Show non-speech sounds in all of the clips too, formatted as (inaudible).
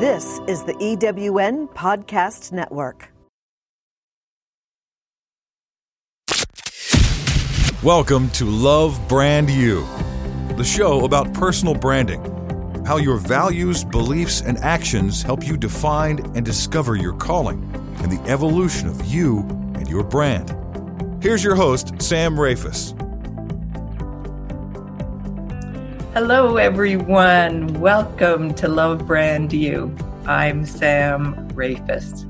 This is the EWN Podcast Network. Welcome to Love Brand You, the show about personal branding, how your values, beliefs, and actions help you define and discover your calling and the evolution of you and your brand. Here's your host, Sam Rafoss. Hello, everyone. Welcome to Love Brand You. I'm Sam Rafoss.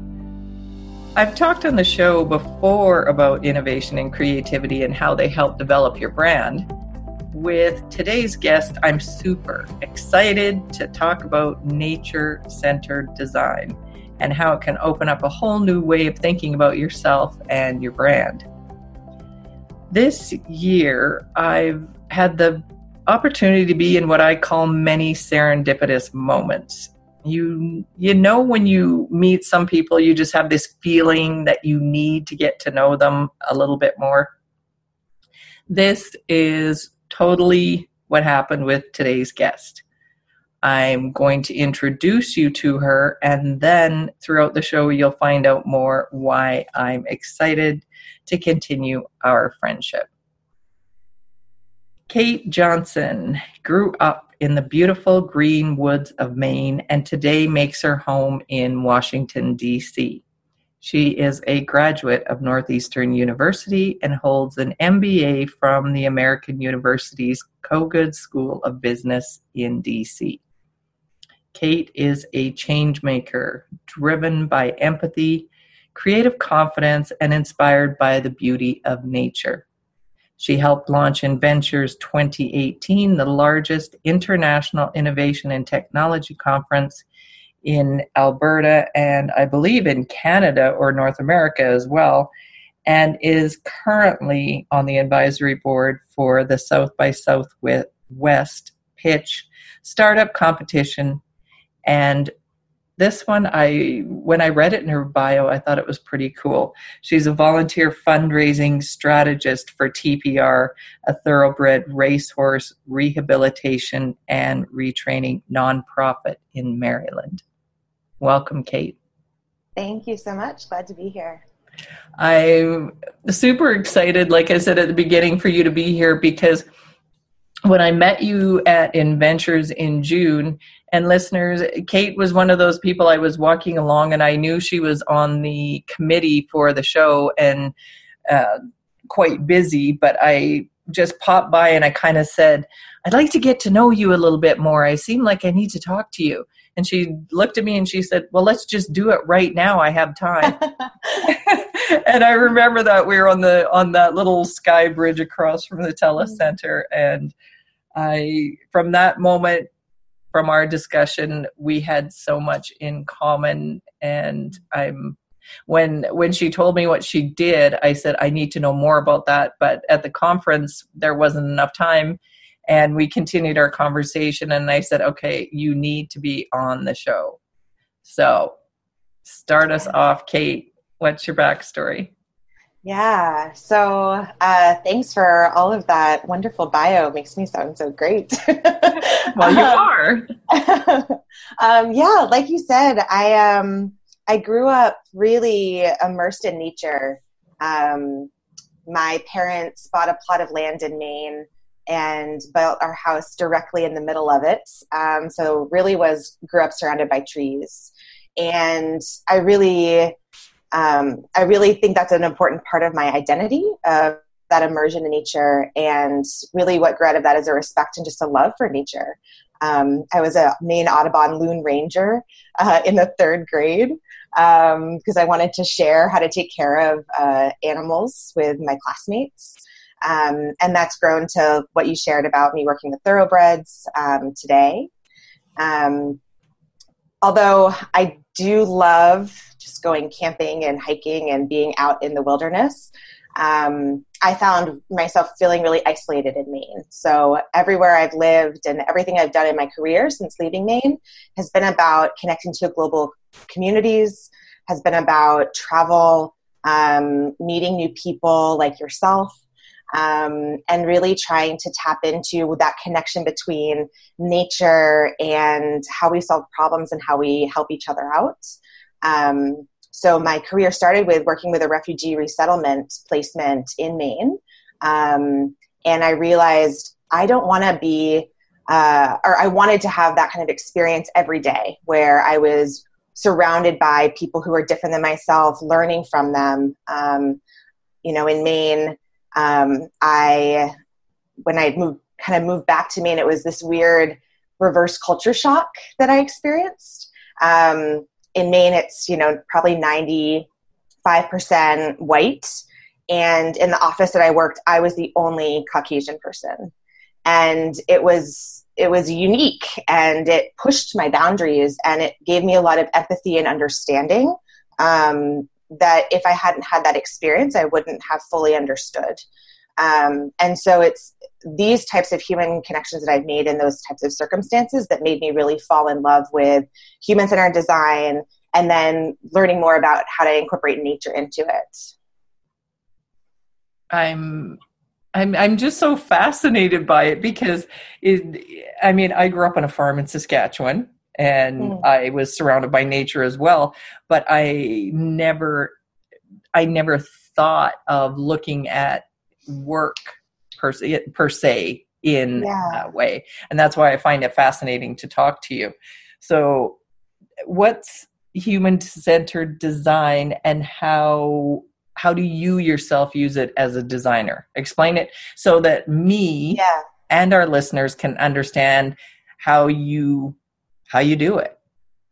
I've talked on the show before about innovation and creativity and how they help develop your brand. With today's guest, I'm super excited to talk about nature centered design and how it can open up a whole new way of thinking about yourself and your brand. This year, I've had the opportunity to be in what I call many serendipitous moments. You you know when you meet some people you just have this feeling that you need to get to know them a little bit more. This is totally what happened with today's guest. I'm going to introduce you to her, and then throughout the show, you'll find out more why I'm excited to continue our friendship. Cate Johnson grew up in the beautiful green woods of Maine and today makes her home in Washington, D.C. She is a graduate of Northeastern University and holds an MBA from the American University's Kogod School of Business in D.C. Cate is a change maker driven by empathy, creative confidence, and inspired by the beauty of nature. She helped launch Inventures 2018, the largest international innovation and technology conference in Alberta and I believe in Canada or North America as well, and is currently on the advisory board for the South by Southwest Pitch Startup Competition and this one i when i read it in her bio i thought it was pretty cool. She's a volunteer fundraising strategist for tpr a thoroughbred racehorse rehabilitation and retraining nonprofit in maryland. Welcome Cate. Thank you so much. Glad to be here. I'm super excited like i said at the beginning for you to be here because when I met you at Inventures in June, and listeners, Cate was one of those people I was walking along, and I knew she was on the committee for the show and uh, quite busy, but I just popped by and I kind of said, I'd like to get to know you a little bit more. I seem like I need to talk to you. And she looked at me and she said, Well, let's just do it right now. I have time. (laughs) (laughs) and I remember that we were on the on that little sky bridge across from the telecenter and I from that moment from our discussion we had so much in common. And I'm when when she told me what she did I said I need to know more about that. But at the conference there wasn't enough time and we continued our conversation and I said okay you need to be on the show. So start us off. Cate what's your backstory yeah. So uh, thanks for all of that wonderful bio. It makes me sound so great. (laughs) well, you are. (laughs) um, yeah, like you said, I um, I grew up really immersed in nature. Um, my parents bought a plot of land in Maine and built our house directly in the middle of it. Um, so really was grew up surrounded by trees, and I really um, I really think that's an important part of my identity of that immersion in nature. And really, what grew out of that is a respect and just a love for nature. Um, I was a Maine Audubon Loon Ranger uh, in the third grade because um, I wanted to share how to take care of uh, animals with my classmates. Um, and that's grown to what you shared about me working with thoroughbreds um, today. Um, although I do love just going camping and hiking and being out in the wilderness, um, I found myself feeling really isolated in Maine. So everywhere I've lived and everything I've done in my career since leaving Maine has been about connecting to global communities, has been about travel, um, meeting new people like yourself. um, and really trying to tap into that connection between nature and how we solve problems and how we help each other out. Um, so my career started with working with a refugee resettlement placement in Maine. Um, and I realized I don't want to be, uh, or I wanted to have that kind of experience every day where I was surrounded by people who are different than myself, learning from them. Um, you know, in Maine, um, I, when I moved, kind of moved back to Maine, it was this weird reverse culture shock that I experienced. Um, in Maine, it's, you know, probably 95% white. And in the office that I worked, I was the only Caucasian person. And it was, it was unique and it pushed my boundaries and it gave me a lot of empathy and understanding um, that if I hadn't had that experience, I wouldn't have fully understood. Um, and so it's these types of human connections that I've made in those types of circumstances that made me really fall in love with human centered design and then learning more about how to incorporate nature into it. I'm I'm I'm just so fascinated by it because it, I mean I grew up on a farm in Saskatchewan and mm. I was surrounded by nature as well but I never I never thought of looking at work per se, per se in yeah. that way. And that's why I find it fascinating to talk to you. So, what's human centered design and how how do you yourself use it as a designer explain it so that me yeah. and our listeners can understand how you how you do it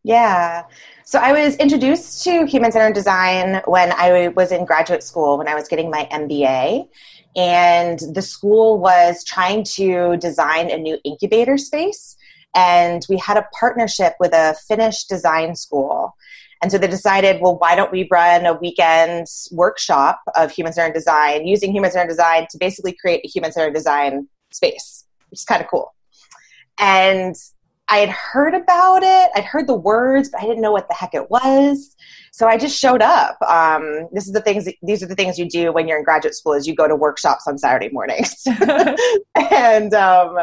yeah so I was introduced to human centered design when I was in graduate school, when I was getting my MBA. And the school was trying to design a new incubator space. And we had a partnership with a Finnish design school. And so they decided, well, why don't we run a weekend workshop of human centered design using human centered design to basically create a human centered design space, which is kind of cool. And I had heard about it. I'd heard the words, but I didn't know what the heck it was. So I just showed up. Um, this is the things. These are the things you do when you're in graduate school: is you go to workshops on Saturday mornings. (laughs) (laughs) and um,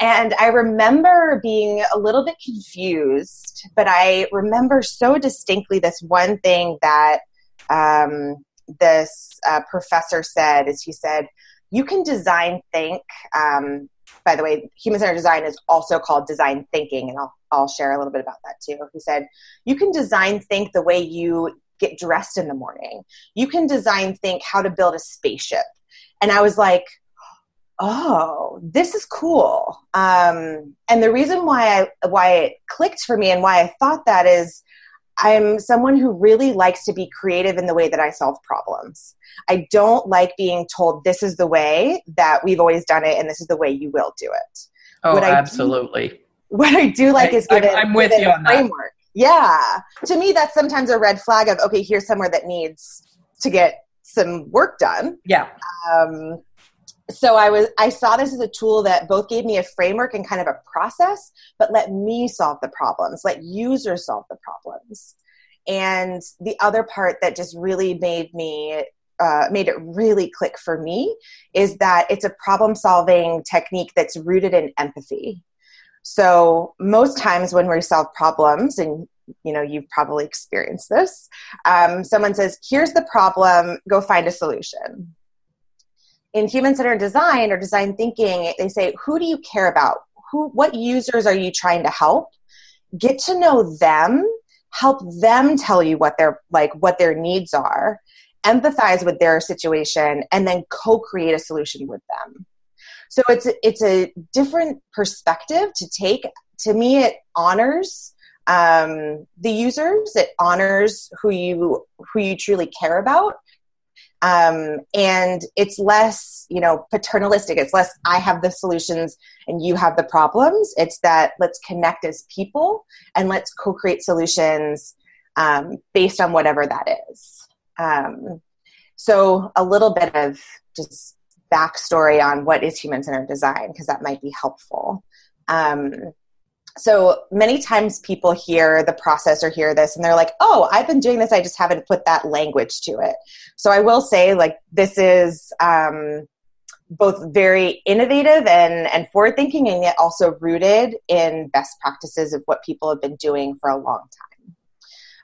and I remember being a little bit confused, but I remember so distinctly this one thing that um, this uh, professor said. Is he said, "You can design think." Um, by the way, human centered design is also called design thinking, and I'll, I'll share a little bit about that too. He said, You can design think the way you get dressed in the morning, you can design think how to build a spaceship. And I was like, oh this is cool um, and the reason why i why it clicked for me and why i thought that is I'm someone who really likes to be creative in the way that I solve problems. I don't like being told this is the way that we've always done it and this is the way you will do it. Oh, what absolutely. Do, what I do like I, is give I'm, I'm with you on framework. That. Yeah. To me, that's sometimes a red flag of, okay, here's somewhere that needs to get some work done. Yeah. Um, so i was i saw this as a tool that both gave me a framework and kind of a process but let me solve the problems let users solve the problems. And the other part that just really made me uh, made it really click for me is that it's a problem solving technique that's rooted in empathy. So most times when we solve problems and you know you've probably experienced this um, someone says here's the problem go find a solution in human centered design or design thinking, they say, who do you care about? Who, what users are you trying to help? Get to know them, help them tell you what their like what their needs are, empathize with their situation, and then co-create a solution with them. So it's it's a different perspective to take. To me, it honors um, the users. It honors who you who you truly care about, um, and it's less you know paternalistic. It's less i have the solutions and you have the problems. It's that let's connect as people and let's co-create solutions um, based on whatever that is. Um, so a little bit of just backstory on what is human-centered design because that might be helpful. Um, so many times people hear the process or hear this and they're like oh i've been doing this i just haven't put that language to it so i will say like this is um, both very innovative and, and forward thinking, and yet also rooted in best practices of what people have been doing for a long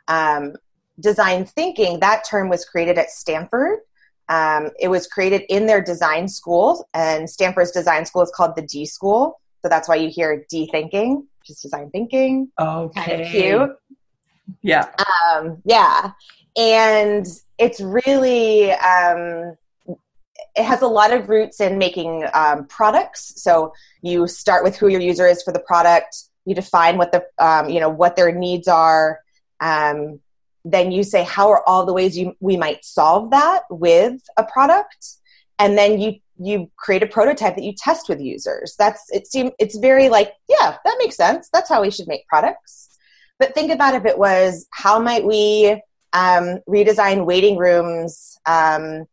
time. Um, design thinking, that term was created at Stanford. Um, it was created in their design school, and Stanford's design school is called the D School. So that's why you hear D thinking, just design thinking. Okay. Kind of cute. Yeah. Um, yeah. And it's really, um, it has a lot of roots in making um, products. So you start with who your user is for the product. You define what the, um, you know, what their needs are. Um, then you say how are all the ways you, we might solve that with a product and then you you create a prototype that you test with users. That's it seems it's very like yeah that makes sense. That's how we should make products. But think about if it was how might we um, redesign waiting rooms um,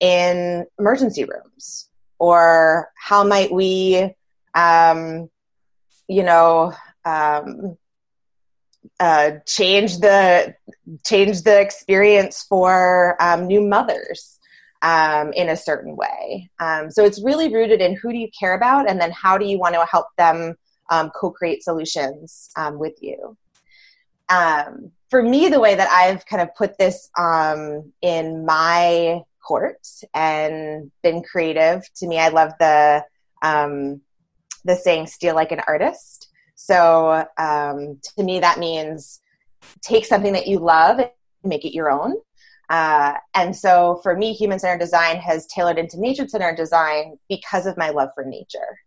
in emergency rooms? Or how might we um, you know um, uh, change the change the experience for um, new mothers um, in a certain way. Um, so it's really rooted in who do you care about, and then how do you want to help them um, co-create solutions um, with you. Um, for me, the way that I've kind of put this in my court and been creative. To me, I love the the saying "steal like an artist." So um, to me, that means take something that you love and make it your own. Uh, and so for me, human centered design has tailored into nature centered design because of my love for nature.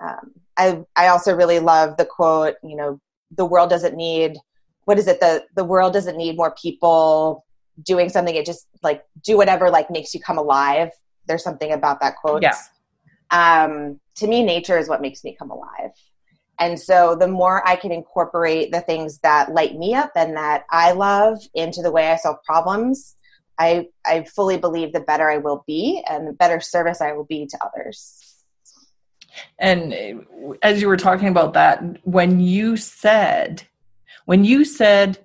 Um, I, I also really love the quote, you know, the world doesn't need, what is it? The, the world doesn't need more people doing something. It just like do whatever like makes you come alive. There's something about that quote. Yeah. Um, to me, nature is what makes me come alive. And so the more I can incorporate the things that light me up and that I love into the way I solve problems, I, I fully believe the better I will be and the better service I will be to others. And as you were talking about that, when you said, when you said,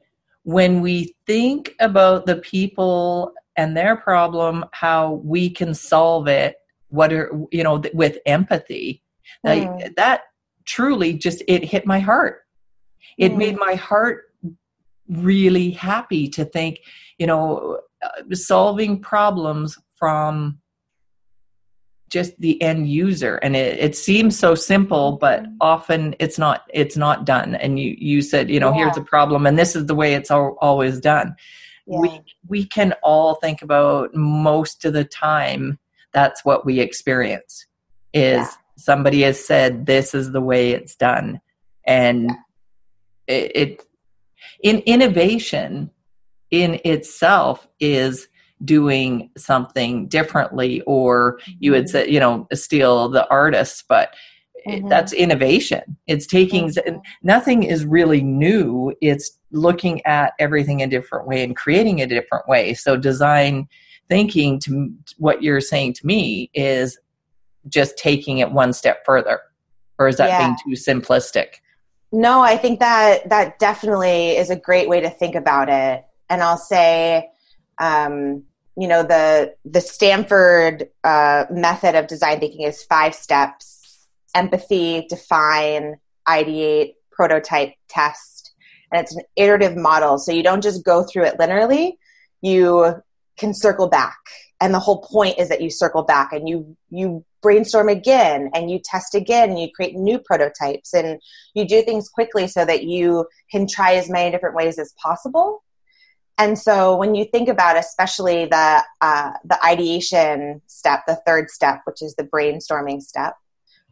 when we think about the people and their problem, how we can solve it, what are, you know, with empathy, mm. like that truly just it hit my heart it mm. made my heart really happy to think you know solving problems from just the end user and it, it seems so simple but mm-hmm. often it's not it's not done and you you said you know yeah. here's a problem and this is the way it's al- always done yeah. we we can all think about most of the time that's what we experience is yeah somebody has said this is the way it's done and it, it in innovation in itself is doing something differently or you would say you know steal the artist but mm-hmm. that's innovation it's taking mm-hmm. nothing is really new it's looking at everything a different way and creating a different way so design thinking to what you're saying to me is just taking it one step further or is that yeah. being too simplistic no i think that that definitely is a great way to think about it and i'll say um, you know the the stanford uh, method of design thinking is five steps. Empathy define ideate prototype test. And it's an iterative model. So you don't just go through it linearly. You can circle back. And the whole point is that you circle back and you you brainstorm again and you test again and you create new prototypes and you do things quickly so that you can try as many different ways as possible and so when you think about especially the uh, the ideation step the third step which is the brainstorming step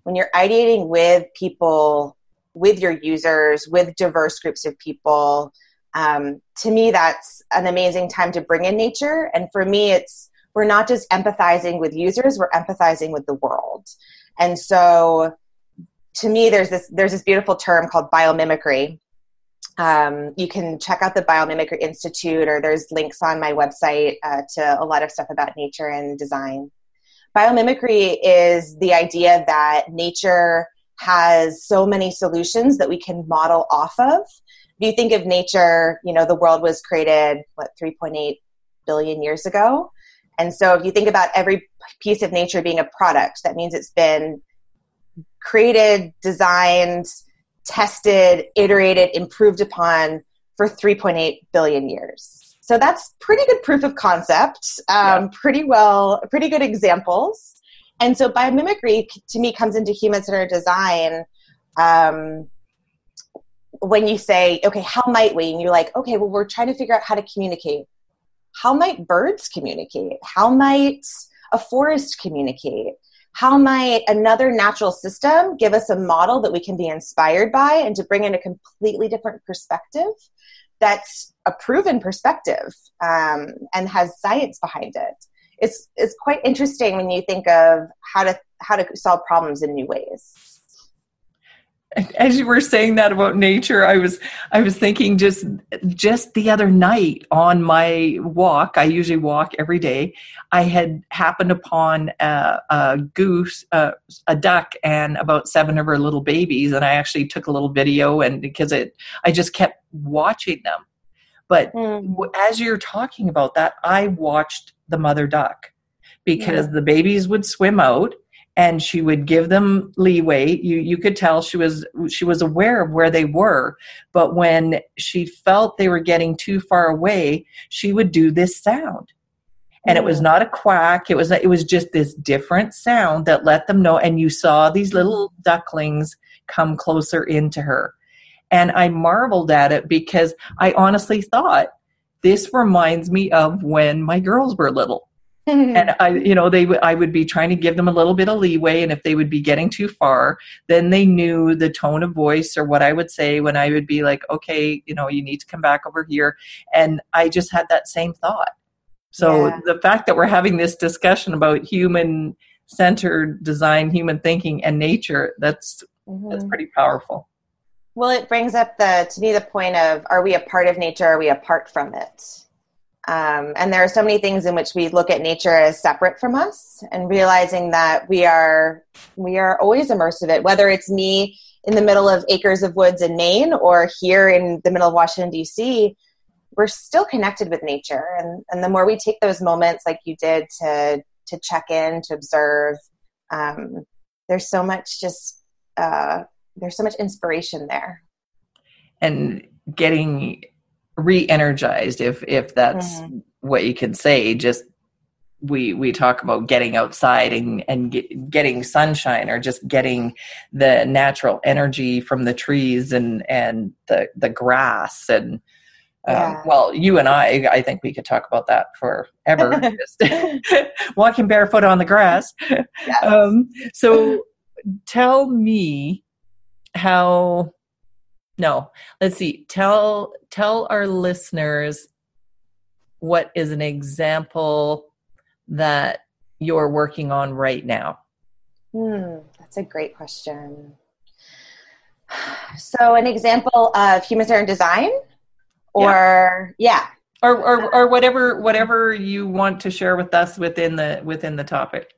when you're ideating with people with your users with diverse groups of people um, to me that's an amazing time to bring in nature and for me it's we're not just empathizing with users, we're empathizing with the world. And so to me, there's this there's this beautiful term called biomimicry. Um, you can check out the Biomimicry Institute, or there's links on my website uh, to a lot of stuff about nature and design. Biomimicry is the idea that nature has so many solutions that we can model off of. If you think of nature, you know, the world was created, what, 3.8 billion years ago? And so if you think about every piece of nature being a product, that means it's been created, designed, tested, iterated, improved upon for 3.8 billion years. So that's pretty good proof of concept, um, yeah. pretty well, pretty good examples. And so biomimicry to me comes into human centered design um, when you say, okay, how might we? And you're like, okay, well, we're trying to figure out how to communicate. How might birds communicate? How might a forest communicate? How might another natural system give us a model that we can be inspired by and to bring in a completely different perspective that's a proven perspective um, and has science behind it? It's, it's quite interesting when you think of how to, how to solve problems in new ways as you were saying that about nature i was i was thinking just just the other night on my walk i usually walk every day i had happened upon a, a goose uh, a duck and about seven of her little babies and i actually took a little video and because it i just kept watching them but mm. as you're talking about that i watched the mother duck because yeah. the babies would swim out and she would give them leeway. You you could tell she was she was aware of where they were but when she felt they were getting too far away she would do this sound. And it was mm. not a quack. It was it was just this different sound that let them know and you saw these little ducklings come closer into her. And i marveled at it because i honestly thought this reminds me of when my girls were little and I, you know, they would I would be trying to give them a little bit of leeway, and if they would be getting too far, then they knew the tone of voice or what I would say when I would be like, okay, you know, you need to come back over here, and I just had that same thought. So yeah. the fact that we're having this discussion about human centered design, human thinking, and nature, that's mm-hmm. that's pretty powerful. Well, it brings up the to me the point of are we a part of nature? Are we apart from it? Um, and there are so many things in which we look at nature as separate from us and realizing that we are we are always immersed in it whether it's me in the middle of acres of woods in maine or here in the middle of washington d.c we're still connected with nature. And, and the more we take those moments like you did to to check in to observe um, there's so much just uh, there's so much inspiration there. And getting re-energized if if that's mm-hmm. what you can say just we we talk about getting outside and and get, getting sunshine or just getting the natural energy from the trees and and the the grass and um, yeah. well you and i i think we could talk about that forever (laughs) just (laughs) walking barefoot on the grass yes. um, so tell me how no let's see. Tell tell our listeners what is an example that you're working on right now. Hmm, that's a great question. (sighs) So an example of human centered design or yeah, yeah. Or, or, or whatever whatever you want to share with us within the within the topic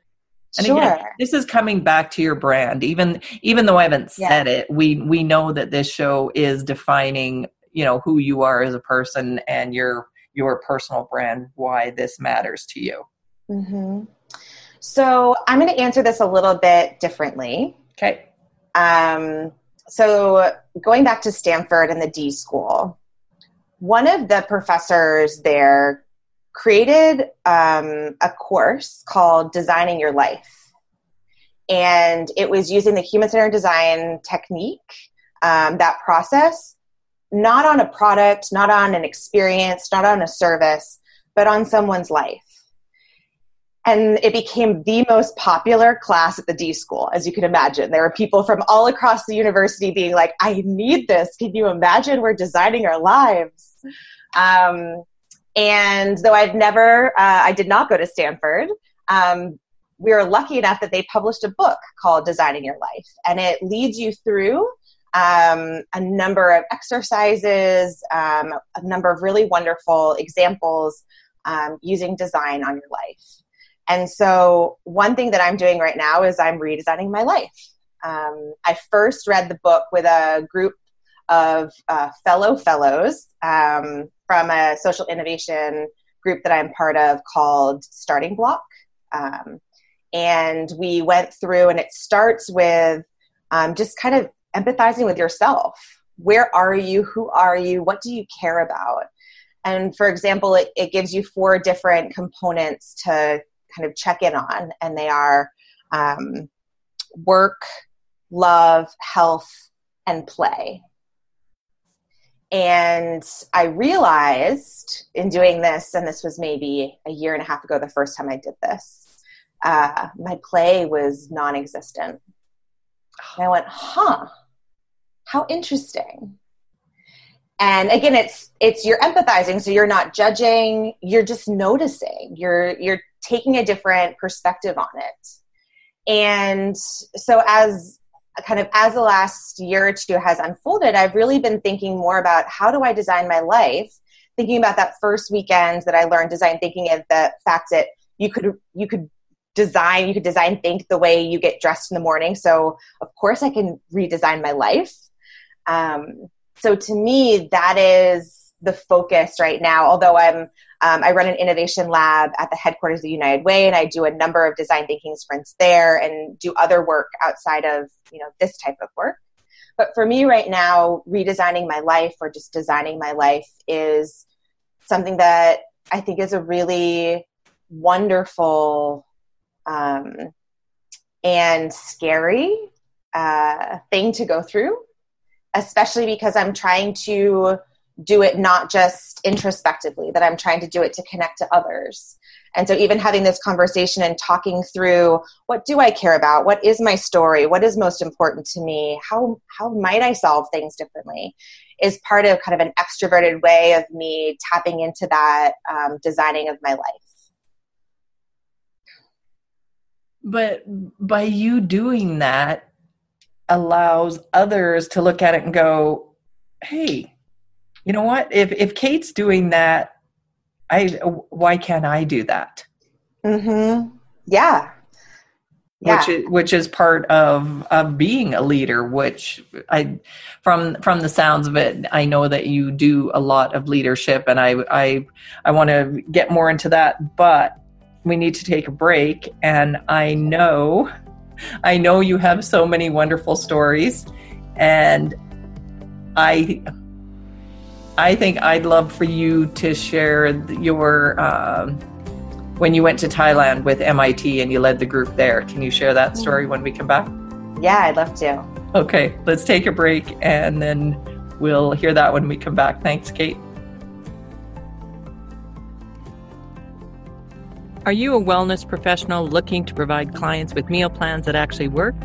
and sure. again, this is coming back to your brand. Even even though I haven't said it, we we know that this show is defining, you know, who you are as a person and your your personal brand, why this matters to you. Mm-hmm. So I'm going to answer this a little bit differently. Okay. Um, so going back to Stanford and the D School, one of the professors there created um, a course called Designing Your Life. And it was using the human centered design technique, um, that process, not on a product, not on an experience, not on a service, but on someone's life. And it became the most popular class at the D school, as you can imagine. There were people from all across the university being like, I need this. Can you imagine? We're designing our lives. Um, and though I've never, uh, I did not go to Stanford, um, we were lucky enough that they published a book called Designing Your Life. And it leads you through um, a number of exercises, um, a number of really wonderful examples um, using design on your life. And so, one thing that I'm doing right now is I'm redesigning my life. Um, I first read the book with a group of uh, fellow fellows um, from a social innovation group that I'm part of called Starting Block. Um, and we went through, and it starts with um, just kind of empathizing with yourself. Where are you? Who are you? What do you care about? And for example, it, it gives you four different components to kind of check in on, and they are um, work, love, health, and play. And I realized in doing this, and this was maybe a year and a half ago, the first time I did this, uh, my play was non existent. And I went, huh, how interesting. And again, it's it's you're empathizing, so you're not judging, you're just noticing. You're you're taking a different perspective on it. And so as kind of as the last year or two has unfolded, I've really been thinking more about how do I design my life, thinking about that first weekend that I learned design thinking and the fact that you could you could design you could design think the way you get dressed in the morning. So of course i can redesign my life. Um, so to me that is the focus right now although i'm um, I run an innovation lab at the headquarters of United Way, and I do a number of design thinking sprints there, and do other work outside of you know this type of work. But for me right now, redesigning my life or just designing my life is something that I think is a really wonderful um, and scary uh, thing to go through, especially because I'm trying to do it not just introspectively, that I'm trying to do it to connect to others. And so, even having this conversation and talking through what do I care about? What is my story? What is most important to me? How, how might I solve things differently? Is part of kind of an extroverted way of me tapping into that um, designing of my life. But by you doing that, allows others to look at it and go, hey, you know what? If if Cate's doing that, I why can't I do that? Mm-hmm. Yeah. Yeah. Which is which is part of of being a leader. Which I, from from the sounds of it, I know that you do a lot of leadership, and I I I want to get more into that. But we need to take a break, and I know I know you have so many wonderful stories, and I I think I'd love for you to share your um, when you went to Thailand with MIT and you led the group there. Can you share that story when we come back? Yeah, I'd love to. Okay, let's take a break and then we'll hear that when we come back. Thanks, Cate. Are you a wellness professional looking to provide clients with meal plans that actually work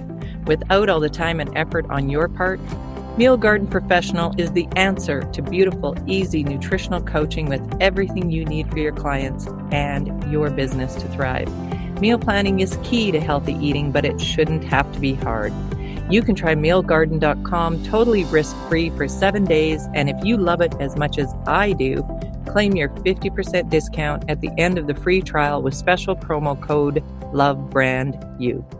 without all the time and effort on your part? Meal Garden Professional is the answer to beautiful, easy nutritional coaching with everything you need for your clients and your business to thrive. Meal planning is key to healthy eating, but it shouldn't have to be hard. You can try mealgarden.com totally risk free for seven days, and if you love it as much as I do, claim your 50% discount at the end of the free trial with special promo code LOVEBRANDYOU.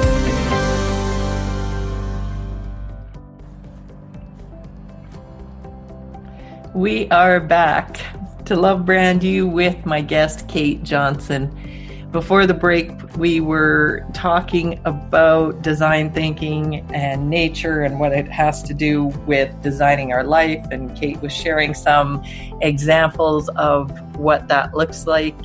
We are back to Love Brand You with my guest, Cate Johnson. Before the break, we were talking about design thinking and nature and what it has to do with designing our life. And Cate was sharing some examples of what that looks like.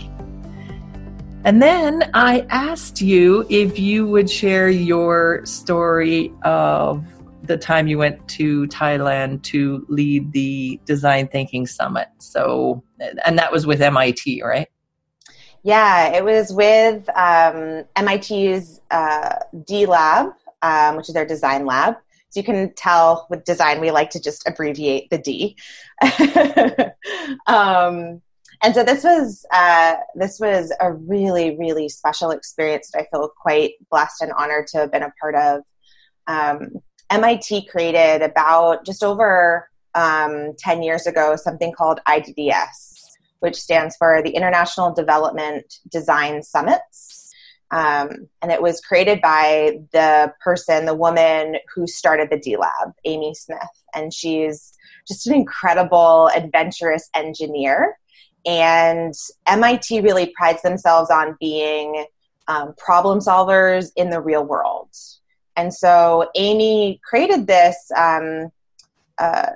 And then I asked you if you would share your story of the time you went to Thailand to lead the Design Thinking Summit. So, and that was with MIT, right? Yeah, it was with um, MIT's uh, D Lab, um, which is their design lab. So you can tell with design, we like to just abbreviate the D. (laughs) um, and so this was uh, this was a really really special experience that I feel quite blessed and honored to have been a part of. Um, MIT created about just over um, 10 years ago something called IDDS, which stands for the International Development Design Summits. Um, and it was created by the person, the woman who started the D Lab, Amy Smith. And she's just an incredible, adventurous engineer. And MIT really prides themselves on being um, problem solvers in the real world. And so Amy created this um, uh,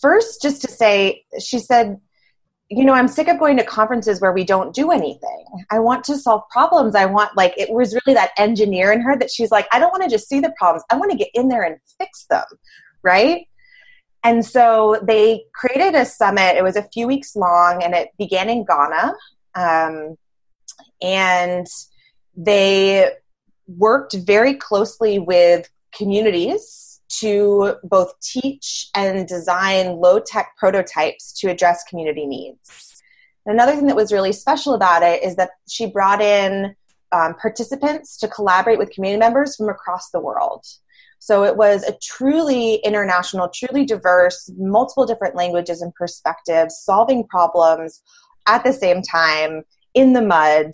first just to say, she said, you know, I'm sick of going to conferences where we don't do anything. I want to solve problems. I want, like, it was really that engineer in her that she's like, I don't want to just see the problems. I want to get in there and fix them, right? And so they created a summit. It was a few weeks long and it began in Ghana. Um, and they worked very closely with communities to both teach and design low tech prototypes to address community needs. another thing that was really special about it is that she brought in um, participants to collaborate with community members from across the world. So it was a truly international, truly diverse, multiple different languages and perspectives, solving problems at the same time in the mud.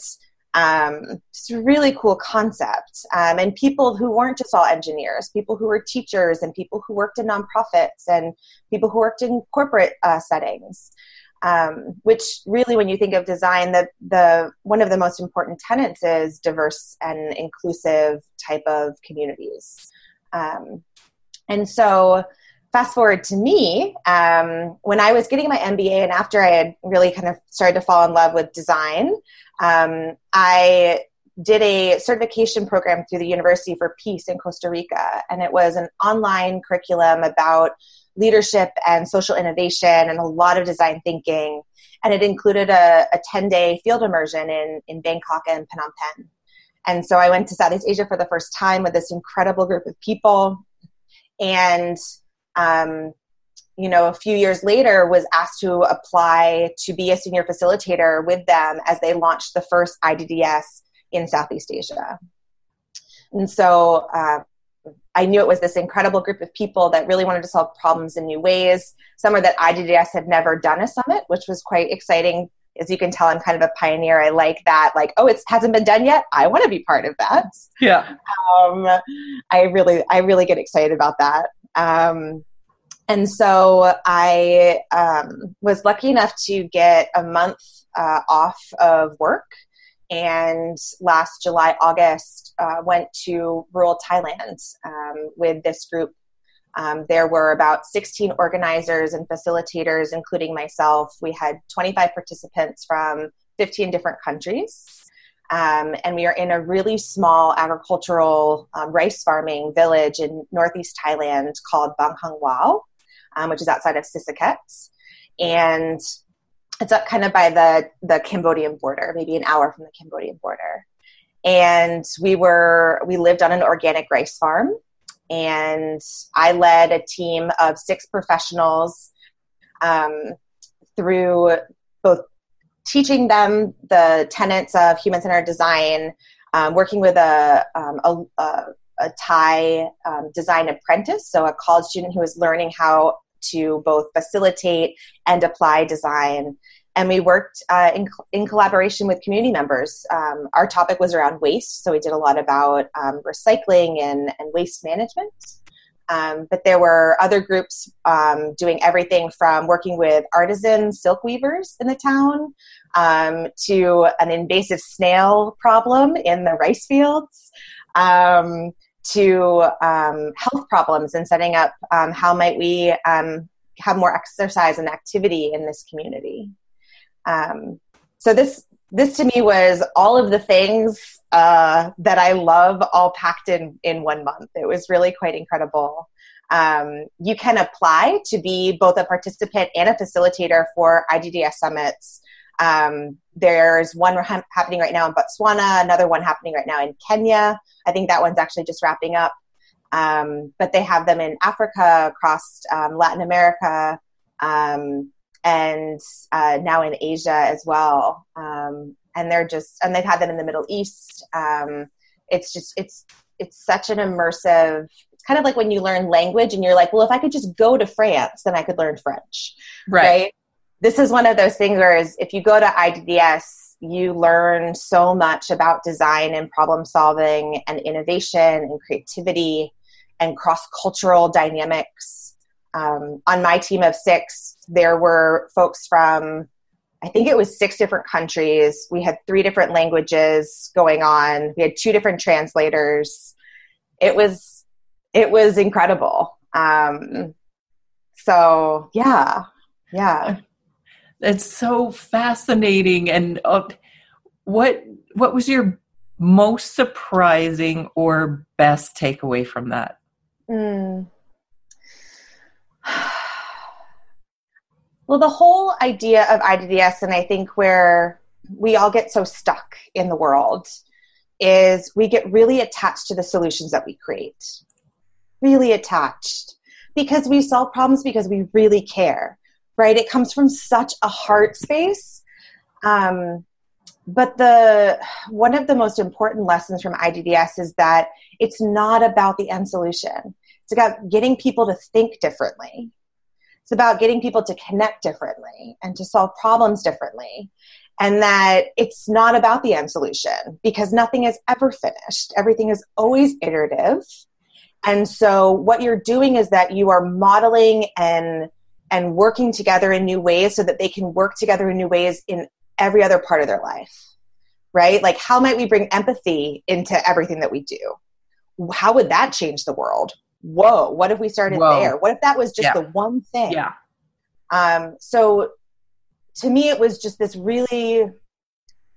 Um, it's a really cool concept. Um, and people who weren't just all engineers, people who were teachers and people who worked in nonprofits and people who worked in corporate uh, settings. Um, which really, when you think of design, the, the one of the most important tenets is diverse and inclusive type of communities. Um, and so, fast forward to me, um, when I was getting my MBA and after I had really kind of started to fall in love with design, um, I did a certification program through the University for Peace in Costa Rica. And it was an online curriculum about leadership and social innovation and a lot of design thinking. And it included a, a 10 day field immersion in, in Bangkok and Phnom Penh. And so I went to Southeast Asia for the first time with this incredible group of people. And, um, you know, a few years later was asked to apply to be a senior facilitator with them as they launched the first IDDS in Southeast Asia. And so uh, I knew it was this incredible group of people that really wanted to solve problems in new ways. Some Somewhere that IDDS had never done a summit, which was quite exciting as you can tell, I'm kind of a pioneer. I like that. Like, oh, it hasn't been done yet. I want to be part of that. Yeah. Um, I really, I really get excited about that. Um, and so I um, was lucky enough to get a month uh, off of work, and last July, August, uh, went to rural Thailand um, with this group um, there were about 16 organizers and facilitators, including myself. We had 25 participants from 15 different countries. Um, and we are in a really small agricultural um, rice farming village in northeast Thailand called Bang Hang Wao, um, which is outside of Sisaket. And it's up kind of by the, the Cambodian border, maybe an hour from the Cambodian border. And we were we lived on an organic rice farm and I led a team of six professionals um, through both teaching them the tenets of human centered design, um, working with a, um, a, a, a Thai um, design apprentice, so a college student who was learning how to both facilitate and apply design and we worked uh, in, in collaboration with community members. Um, our topic was around waste, so we did a lot about um, recycling and, and waste management. Um, but there were other groups um, doing everything from working with artisan silk weavers in the town um, to an invasive snail problem in the rice fields um, to health problems and setting up how might we have more exercise and activity in this community. Um, so this this to me was all of the things uh, that I love all packed in in one month. It was really quite incredible. Um, you can apply to be both a participant and a facilitator for IDDS summits. Um, there's one ha- happening right now in Botswana, another one happening right now in Kenya. I think that one's actually just wrapping up. Um, but they have them in Africa, across um, Latin America, um, and uh, now in Asia as well. Um, and they're just, and they've had them in the Middle East. Um, it's just, it's, it's such an immersive, it's kind of like when you learn language and you're like, well, if I could just go to France, then I could learn French. Right. right? This is one of those things where is if you go to IDDS, you learn so much about design and problem solving and innovation and creativity and cross cultural dynamics. Um, on my team of six, there were folks from, I think it was six different countries. We had three different languages going on. We had two different translators. It was, it was incredible. Um, so yeah, yeah. It's so fascinating. And uh, what what was your most surprising or best takeaway from that? Mm. (sighs) Well, the whole idea of IDDS, and I think where we all get so stuck in the world, is we get really attached to the solutions that we create. Really attached. Because we solve problems because we really care, right? It comes from such a heart space. Um, but the one of the most important lessons from IDDS is that it's not about the end solution. It's about getting people to think differently. It's about getting people to connect differently and to solve problems differently. And that it's not about the end solution because nothing is ever finished. Everything is always iterative. And so what you're doing is that you are modeling and and working together in new ways so that they can work together in new ways in every other part of their life, right? Like, how might we bring empathy into everything that we do? How would that change the world? Whoa, what if we started Whoa. there? What if that was just yeah. the one thing? Yeah. Um, so to me, it was just this really,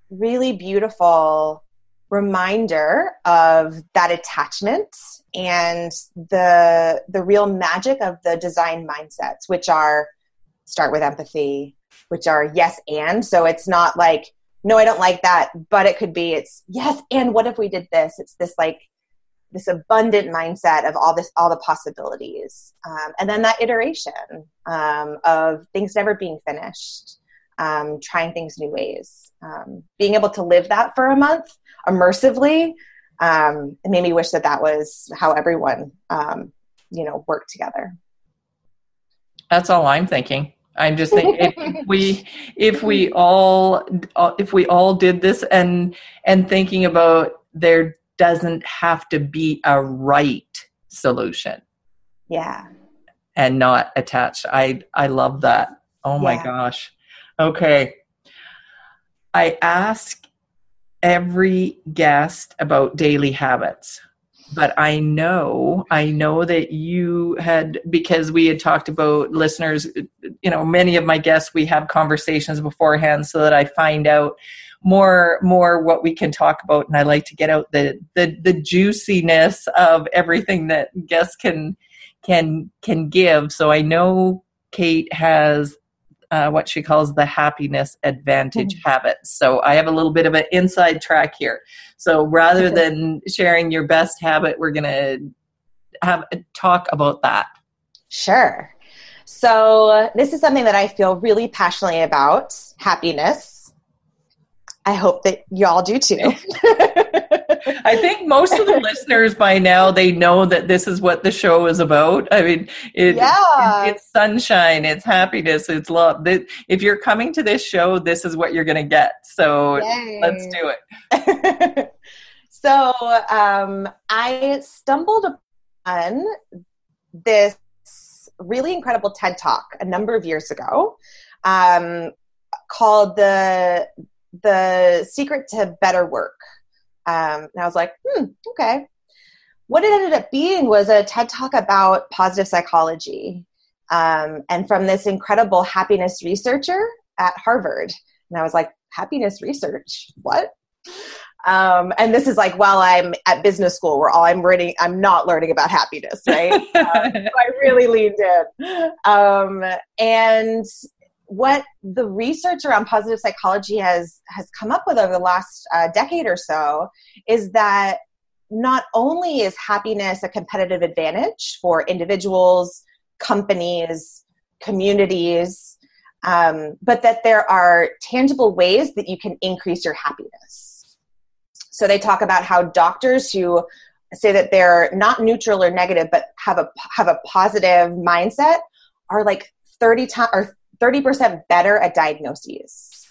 really beautiful reminder of that attachment and the the real magic of the design mindsets which are start with empathy which are yes and. So it's not like, no, I don't like that, but it could be it's yes and what if we did this? It's this like this abundant mindset of all this all the possibilities um, and then that iteration um, of things never being finished um, trying things new ways. Um, being able to live that for a month immersively um, it made me wish that that was how everyone um, you know worked together. That's all i'm thinking. I'm just thinking if (laughs) we if we all if we all did this and and thinking about there doesn't have to be a right solution. Yeah. And not attached. I I love that. Oh my yeah. gosh. Okay. I ask every guest about daily habits but I know, I know that you had, because we had talked about listeners, you know, many of my guests, we have conversations beforehand so that I find out more, more what we can talk about. And I like to get out the, the, the juiciness of everything that guests can, can, can give. So I know Cate has uh, what she calls the happiness advantage mm-hmm. habits. So I have a little bit of an inside track here. So rather than sharing your best habit, we're going to have a talk about that. Sure. So this is something that I feel really passionately about happiness. I hope that y'all do too. (laughs) I think most of the (laughs) listeners by now they know that this is what the show is about. I mean, it, yeah. it, it's sunshine, it's happiness, it's love. If you're coming to this show, this is what you're going to get. So Yay. let's do it. (laughs) so um, I stumbled upon this really incredible TED Talk a number of years ago um, called the the secret to better work um, and I was like, hmm, okay. What it ended up being was a TED talk about positive psychology um, and from this incredible happiness researcher at Harvard. And I was like, happiness research? What? Um, and this is like while I'm at business school, where all I'm reading, I'm not learning about happiness, right? (laughs) um, so I really leaned in. Um, and what the research around positive psychology has has come up with over the last uh, decade or so is that not only is happiness a competitive advantage for individuals, companies, communities, um, but that there are tangible ways that you can increase your happiness. So they talk about how doctors who say that they're not neutral or negative, but have a have a positive mindset are like thirty times or thirty percent better at diagnoses.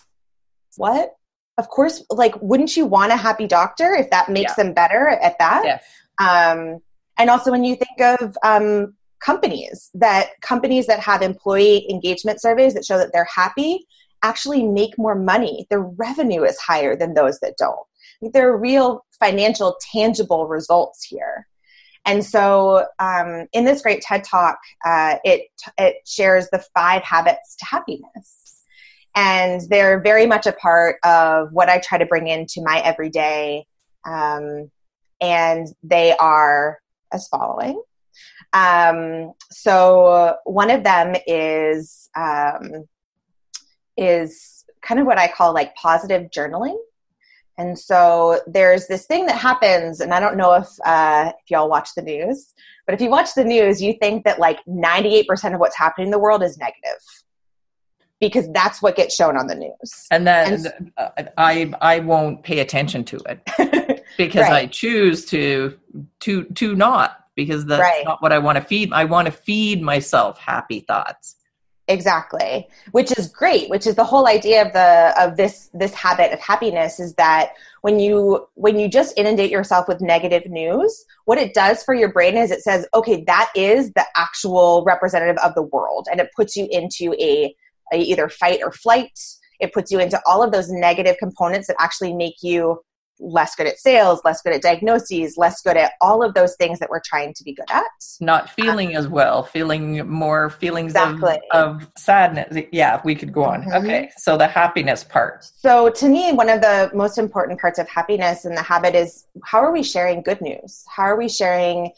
What? Of course, like, wouldn't you want a happy doctor if that makes yeah. them better at that? Yes. Um, and also, when you think of um, companies that companies that have employee engagement surveys that show that they're happy actually make more money. Their revenue is higher than those that don't. There are real financial, tangible results here. And so, um, in this great TED talk, uh, it it shares the five habits to happiness, and they're very much a part of what I try to bring into my everyday. Um, and they are as following. Um, so one of them is um, is kind of what I call like positive journaling. And so there's this thing that happens, and I don't know if uh, if y'all watch the news, but if you watch the news, you think that like 98% of what's happening in the world is negative because that's what gets shown on the news. And then and, uh, I I won't pay attention to it (laughs) because right. I choose to to to not because that's right. not what I want to feed. I want to feed myself happy thoughts. Exactly. Which is great, which is the whole idea of the of this this habit of happiness is that when you when you just inundate yourself with negative news, what it does for your brain is it says, okay, that is the actual representative of the world and it puts you into a, a either fight or flight. It puts you into all of those negative components that actually make you less good at sales, less good at diagnoses, less good at all of those things that we're trying to be good at. Not feeling um, as well, feeling more feelings exactly. of, of, sadness. Yeah, we could go on. Mm-hmm. Okay, so the happiness part. So, to me, one of the most important parts of happiness and the habit is how are we sharing good news? How are we sharing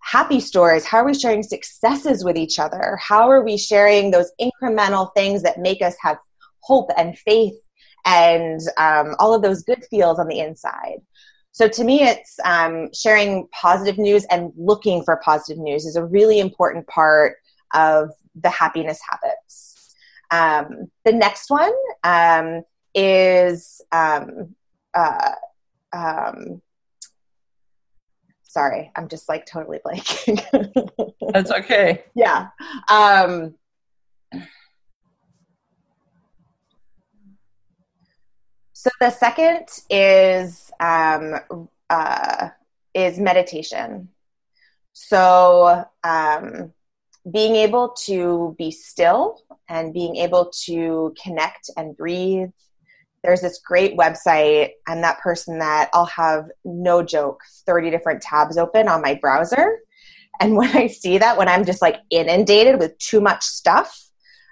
happy stories? How are we sharing successes with each other? How are we sharing those incremental things that make us have hope and faith and um, all of those good feels on the inside. So to me, it's um, sharing positive news and looking for positive news is a really important part of the happiness habits. Um, the next one um, is um, uh, um, sorry, I'm just like totally blanking. (laughs) That's okay. Yeah. Um, So the second is um, uh, is meditation. So um, being able to be still and being able to connect and breathe. There's this great website. I'm that person that I'll have no joke 30 different tabs open on my browser. And (laughs) when I see that, when I'm just like inundated with too much stuff,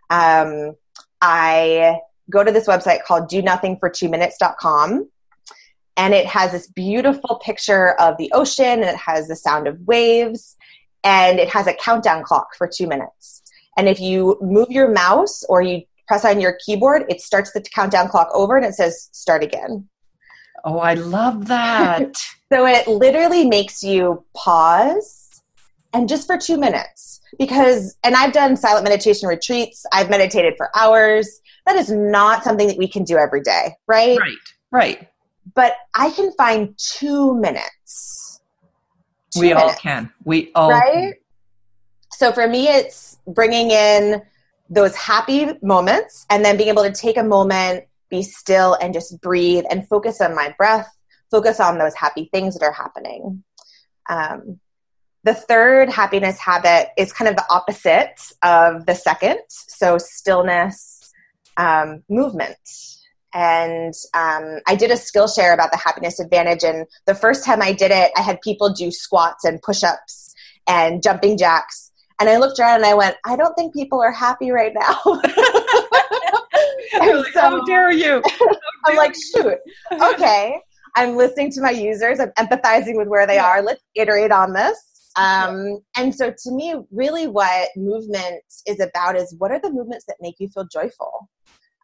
um, I go to this website called do nothing for two minutes.com and it has this beautiful picture of the ocean and it has the sound of waves and it has a countdown clock for two minutes. And if you move your mouse or you press on your keyboard it starts the countdown clock over and it says start again. Oh i love that. (laughs) So it literally makes you pause and just for two minutes because and i've done silent meditation retreats i've meditated for hours that is not something that we can do every day, right? Right, right. But I can find two minutes. Two we minutes, all can. We all right. Can. So for me, it's bringing in those happy moments and then being able to take a moment, be still, and just breathe and focus on my breath, focus on those happy things that are happening. Um, the third happiness habit is kind of the opposite of the second. So, stillness, um, movement. And um, I did a Skillshare about the happiness advantage. And the first time I did it, I had people do squats and push ups and jumping jacks. And I looked around and I went, I don't think people are happy right now. (laughs) (laughs) like, so, How dare you? (laughs) How dare I'm like, shoot, okay. I'm listening to my users. I'm empathizing with where they are. Let's iterate on this. Um, and so to me, really what movement is about is what are the movements that make you feel joyful?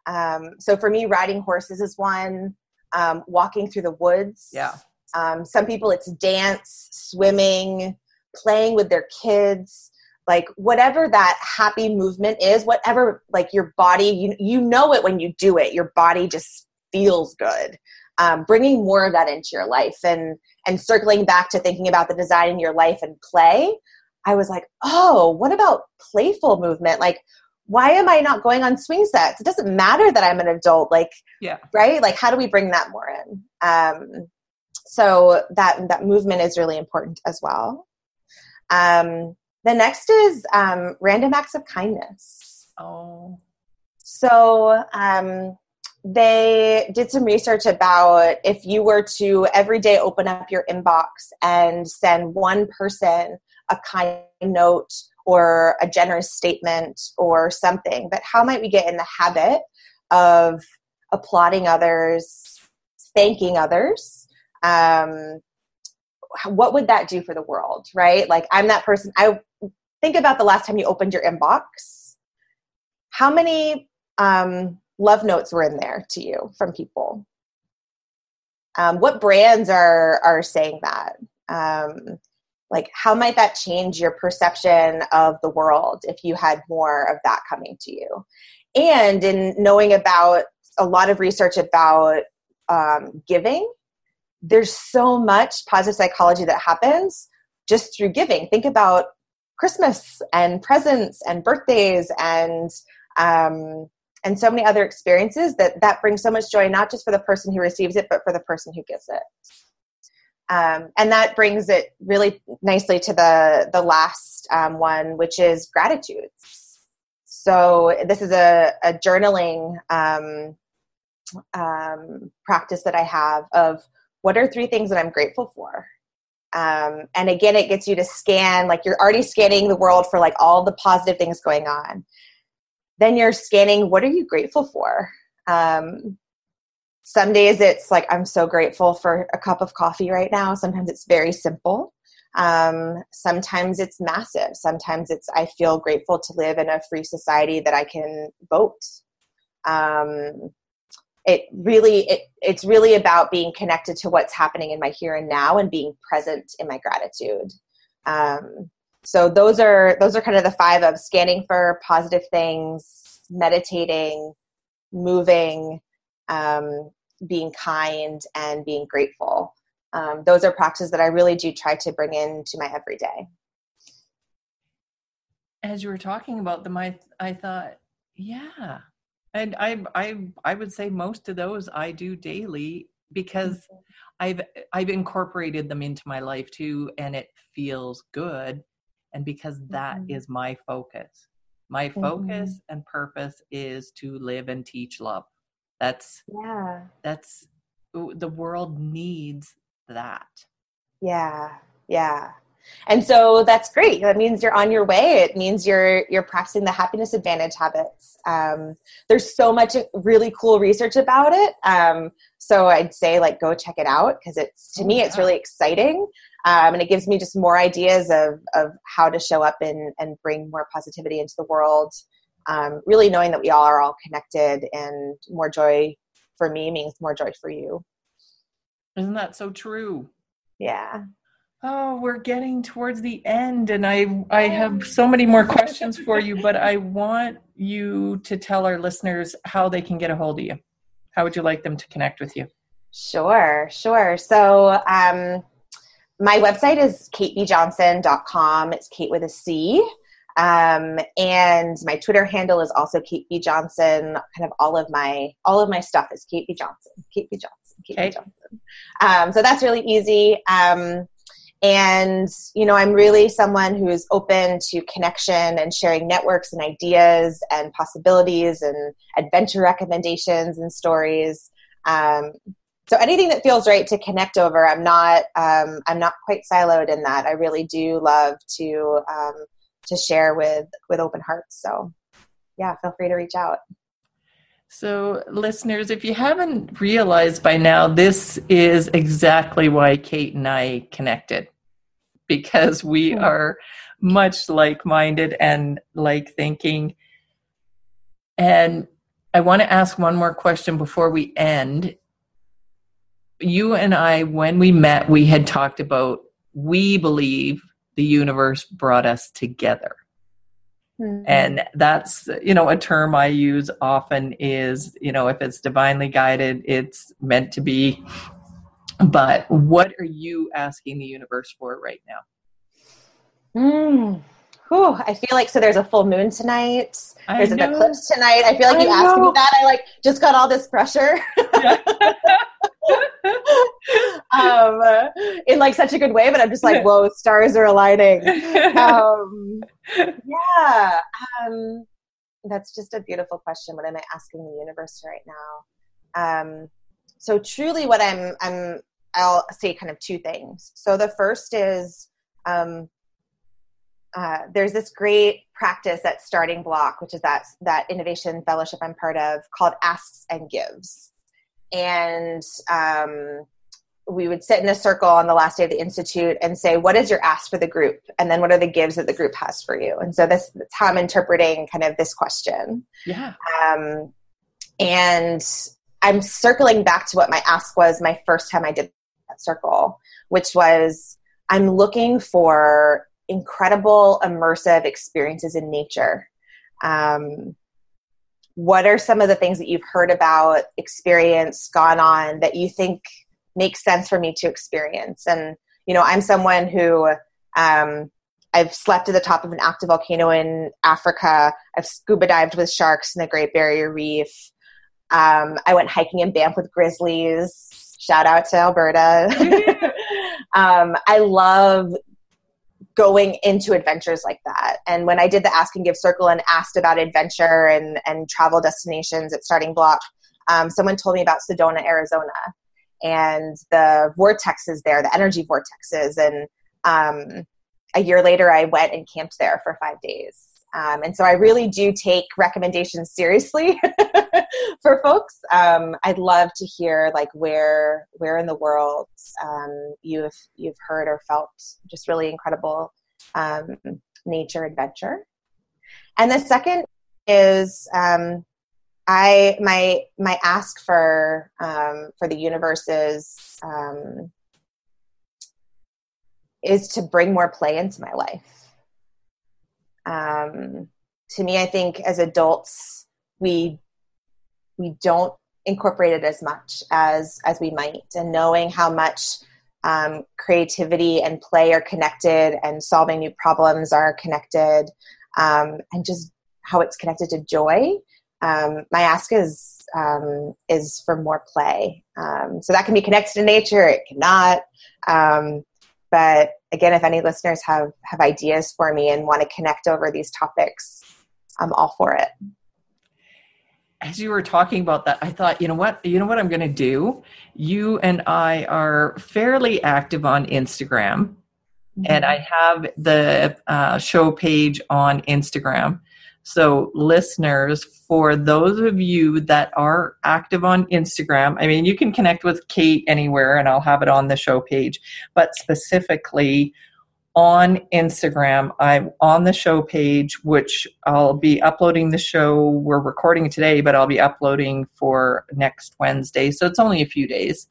Um, so for me, riding horses is one, um, walking through the woods. Yeah. Um, some people it's dance, swimming, playing with their kids. like whatever that happy movement is whatever like your body you, you know it when you do it your body just feels good um, bringing more of that into your life and and circling back to thinking about the design in your life and play i was like oh what about playful movement? Like why am i not going on swing sets? It doesn't matter that i'm an adult like yeah. right? Like how do we bring that more in? Um, so that that movement is really important as well. Um, the next is um, random acts of kindness. Oh. So um, they did some research about if you were to every day open up your inbox and send one person a kind note or a generous statement or something, but how might we get in the habit of applauding others, thanking others, um, what would that do for the world right? Like i'm that person i think about the last time you opened your inbox. How many um, love notes were in there to you from people. Um, what brands are are saying that? Um, like how might that change your perception of the world if you had more of that coming to you? And in knowing about a lot of research about um, giving there's so much positive psychology that happens just through giving. Think about Christmas and presents and birthdays and um, and so many other experiences that that brings so much joy not just for the person who receives it but for the person who gives it. Um, and that brings it really nicely to the the last um, one, which is gratitude So this is a, a journaling um, um practice that I have of what are three things that I'm grateful for? Um, and again, it gets you to scan, like you're already scanning the world for like all the positive things going on. Then you're scanning, what are you grateful for? Um, some days it's like, I'm so grateful for a cup of coffee right now. Sometimes it's very simple. Um, sometimes it's massive. Sometimes it's, I feel grateful to live in a free society that I can vote. Um, it really it, it's really about being connected to what's happening in my here and now and being present in my gratitude um, so those are those are kind of the five of scanning for positive things meditating moving um, being kind and being grateful um, those are practices that i really do try to bring into my everyday as you were talking about them i i thought yeah and I, I, I would say most of those I do daily because mm-hmm. I've, I've incorporated them into my life too, and it feels good. And because that mm-hmm. is my focus, my focus mm-hmm. and purpose is to live and teach love. That's yeah. That's the world needs that. Yeah, yeah and so that's great. That means you're on your way. It means you're you're practicing the happiness advantage habits. Um, there's so much really cool research about it. Um, so i'd say like go check it out because it's to oh, me it's really exciting um, and it gives me just more ideas of of how to show up and and bring more positivity into the world um, really knowing that we all are all connected and more joy for me means more joy for you. Isn't that so true? Yeah Oh, we're getting towards the end, and I I have so many more questions for you, but I want you to tell our listeners how they can get a hold of you. How would you like them to connect with you? Sure, sure. So um, my website is catebjohnson.com. It's Cate with a C. Um, and my Twitter handle is also Cate B Johnson. Kind of all of my all of my stuff is Cate B Johnson. Cate B Johnson. Cate okay. B Johnson. Um, so that's really easy. Um, and, you know, I'm really someone who's open to connection and sharing networks and ideas and possibilities and adventure recommendations and stories. Um, so anything that feels right to connect over, I'm not, um, I'm not quite siloed in that. I really do love to, um, to share with, with open hearts. So yeah, feel free to reach out. So, listeners, if you haven't realized by now, this is exactly why Cate and I connected because we hmm. are much like minded and like thinking. And I want to ask one more question before we end. You and I, when we met, we had talked about we believe the universe brought us together. Mm-hmm. And that's, you know, a term I use often is, you know, if it's divinely guided, it's meant to be. But what are you asking the universe for right now? Mm. Whew, I feel like so there's a full moon tonight. There's an eclipse tonight. I feel like I you asked me that. I like just got all this pressure. (laughs) (laughs) um, in like such a good way, but I'm just like, whoa, stars are aligning. Um, yeah, um, that's just a beautiful question. What am I asking the universe right now? Um, so truly, what I'm, I'm, I'll say kind of two things. So the first is um, uh, there's this great practice at Starting Block, which is that that innovation fellowship I'm part of, called Asks and Gives, and um, we would sit in a circle on the last day of the institute and say, "What is your ask for the group?" And then, "What are the gives that the group has for you?" And so this, that's how I'm interpreting kind of this question. Yeah. Um, and I'm circling back to what my ask was my first time I did that circle, which was I'm looking for incredible immersive experiences in nature. Um, what are some of the things that you've heard about, experienced, gone on that you think makes sense for me to experience? And you know, I'm someone who um, I've slept at the top of an active volcano in Africa. I've scuba dived with sharks in the Great Barrier Reef. Um, I went hiking in Banff with grizzlies. Shout out to Alberta. (laughs) um, I love going into adventures like that. And when I did the Ask and Give Circle and asked about adventure and, and travel destinations at Starting Block, um, someone told me about Sedona, Arizona, and the vortexes there, the energy vortexes. And um, a year later, I went and camped there for five days. Um, and so I really do take recommendations seriously (laughs) for folks. Um, I'd love to hear like where where in the world um, you've you've heard or felt just really incredible um, nature adventure. And the second is um, I my my ask for um, for the universe is is to bring more play into my life. Um, to me, I think as adults, we we don't incorporate it as much as as we might. And knowing how much um, creativity and play are connected and solving new problems are connected um, and just how it's connected to joy um, my ask is um, is for more play. Um, so that can be connected to nature it cannot. Um, but again if any listeners have have ideas for me and want to connect over these topics i'm all for it as you were talking about that, I thought, you know what, you know what I'm going to do. You and I are fairly active on Instagram, mm-hmm. and I have the uh, show page on Instagram. So, listeners, for those of you that are active on Instagram, I mean, you can connect with Cate anywhere, and I'll have it on the show page. But specifically, on Instagram. I'm on the show page, which I'll be uploading the show. We're recording today, but I'll be uploading for next Wednesday. So it's only a few days.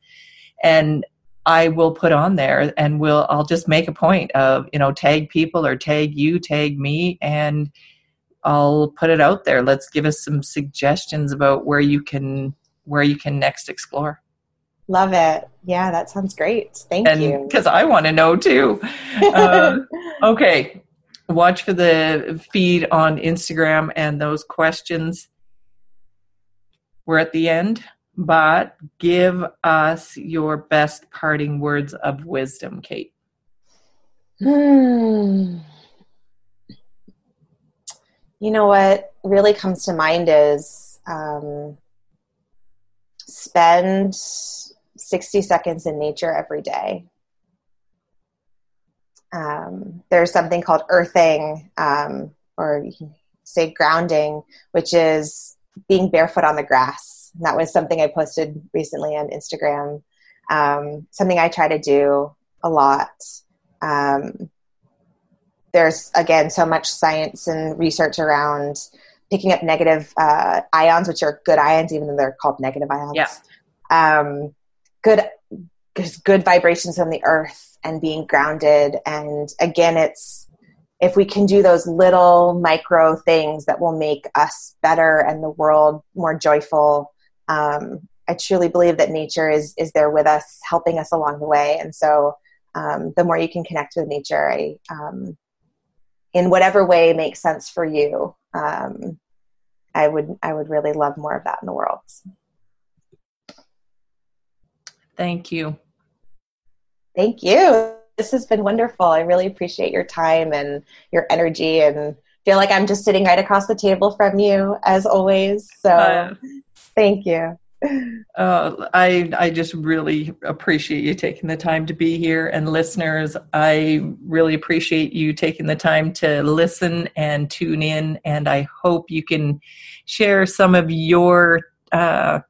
And I will put on there and we'll I'll just make a point of, you know, tag people or tag you, tag me, and I'll put it out there. Let's give us some suggestions about where you can where you can next explore. Love it. Yeah, that sounds great. Thank and, you. Because I want to know too. Uh, (laughs) okay. Watch for the feed on Instagram and those questions. We're at the end, but give us your best parting words of wisdom, Cate. Hmm. You know what really comes to mind is um, spend 60 seconds in nature every day. Um, there's something called earthing, um, or you can say grounding, which is being barefoot on the grass. And that was something I posted recently on Instagram. Um, something I try to do a lot. Um, there's again so much science and research around picking up negative uh, ions, which are good ions, even though they're called negative ions. Yeah. Um, good good vibrations from the earth and being grounded and again it's if we can do those little micro things that will make us better and the world more joyful, um, I truly believe that nature is is there with us, helping us along the way. And so, um, the more you can connect with nature, I, um, in whatever way makes sense for you, um, I would I would really love more of that in the world. Thank you. Thank you. This has been wonderful. I really appreciate your time and your energy and feel like I'm just sitting right across the table from you as always. So uh, thank you. Uh, I I just really appreciate you taking the time to be here, and listeners, I really appreciate you taking the time to listen and tune in. And I hope you can share some of your uh,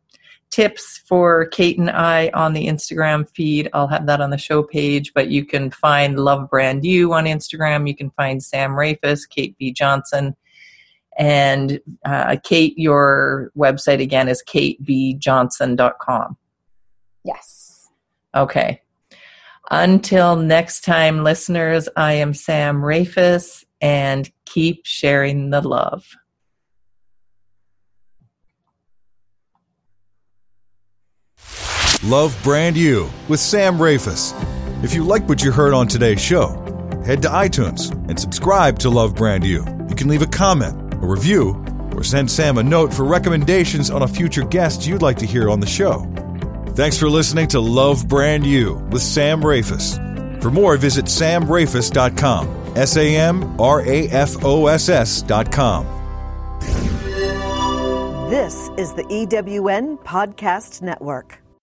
tips for Cate and I on the Instagram feed. I'll have that on the show page, but you can find Love Brand You on Instagram. You can find Sam Rafoss, Cate B. Johnson. And uh, Cate, your website again is catebjohnson.com. Yes. Okay. Until next time, listeners, I am Sam Rafoss, and keep sharing the love. Love Brand You with Sam Rafoss. If you like what you heard on today's show, head to iTunes and subscribe to Love Brand You. You can leave a comment a review, or send Sam a note for recommendations on a future guest you'd like to hear on the show. Thanks for listening to Love Brand You with Sam Rafoss. For more, visit samrafoss.com. S A M R A F O S S.com. This is the EWN Podcast Network.